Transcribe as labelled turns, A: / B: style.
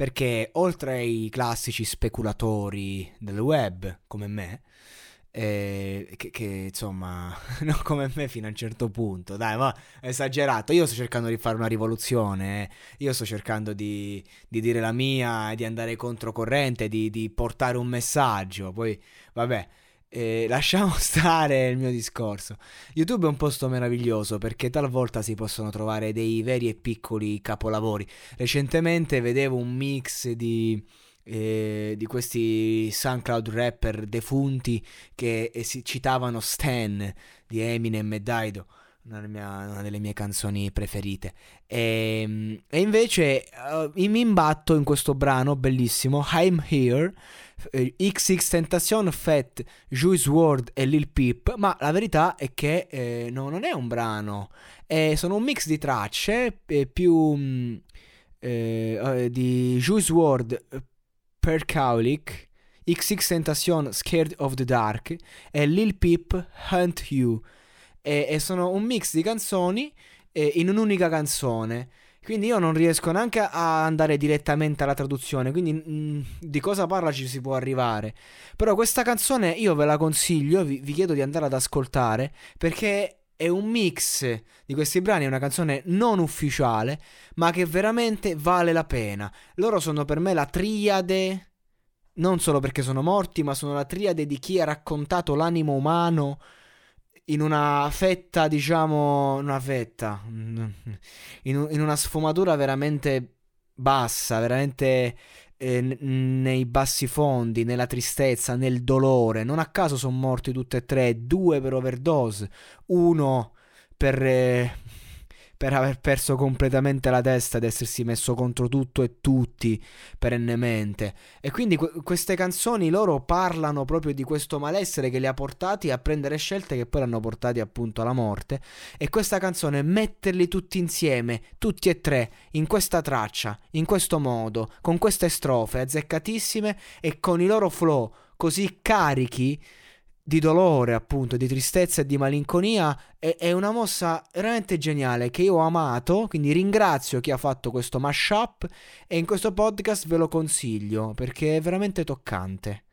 A: perché oltre ai classici speculatori del web come me, eh, che, che, insomma, non come me fino a un certo punto, dai, ma esagerato. Io sto cercando di fare una rivoluzione, eh. io sto cercando di, di, dire la mia, di andare controcorrente, di, di portare un messaggio. Poi, vabbè, eh, lasciamo stare il mio discorso. YouTube è un posto meraviglioso perché talvolta si possono trovare dei veri e piccoli capolavori. Recentemente vedevo un mix di, eh, di questi SoundCloud rapper defunti che citavano Stan di Eminem e Daido. Una, mia, una, delle mie canzoni preferite. E, ehm, e invece uh, mi imbatto in questo brano bellissimo, I'm Here, XX eh, Tentation, Fat, Juice WRLD e Lil Peep, ma la verità è che eh, no, non è un brano, è, sono un mix di tracce eh, più mm, eh, eh, di Juice WRLD, Per Caulic, XX Tentation, Scared of the Dark e Lil Peep, Hunt You. E, e sono un mix di canzoni eh, in un'unica canzone. Quindi io non riesco neanche a andare direttamente alla traduzione, quindi mh, mm, di cosa parla ci si può arrivare. Però questa canzone io ve la consiglio, vi, vi chiedo di andare ad ascoltare, perché è un mix di questi brani, è una canzone non ufficiale, ma che veramente vale la pena. Loro sono per me la triade, non solo perché sono morti, ma sono la triade di chi ha raccontato l'animo umano in una fetta, diciamo, una fetta, in, in una sfumatura veramente bassa, veramente eh, nei bassi fondi, nella tristezza, nel dolore. Non a caso sono morti tutti e tre, due per overdose, uno per... Eh, per aver perso completamente la testa ed essersi messo contro tutto e tutti perennemente. E quindi que- queste canzoni loro parlano proprio di questo malessere che li ha portati a prendere scelte che poi l'hanno portati appunto alla morte. E questa canzone, metterli tutti insieme, tutti e tre, in questa traccia, in questo modo, con queste strofe azzeccatissime e con i loro flow così carichi di dolore, appunto, di tristezza e di malinconia, è, è, una mossa veramente geniale che io ho amato, quindi ringrazio chi ha fatto questo mashup e in questo podcast ve lo consiglio perché è veramente toccante.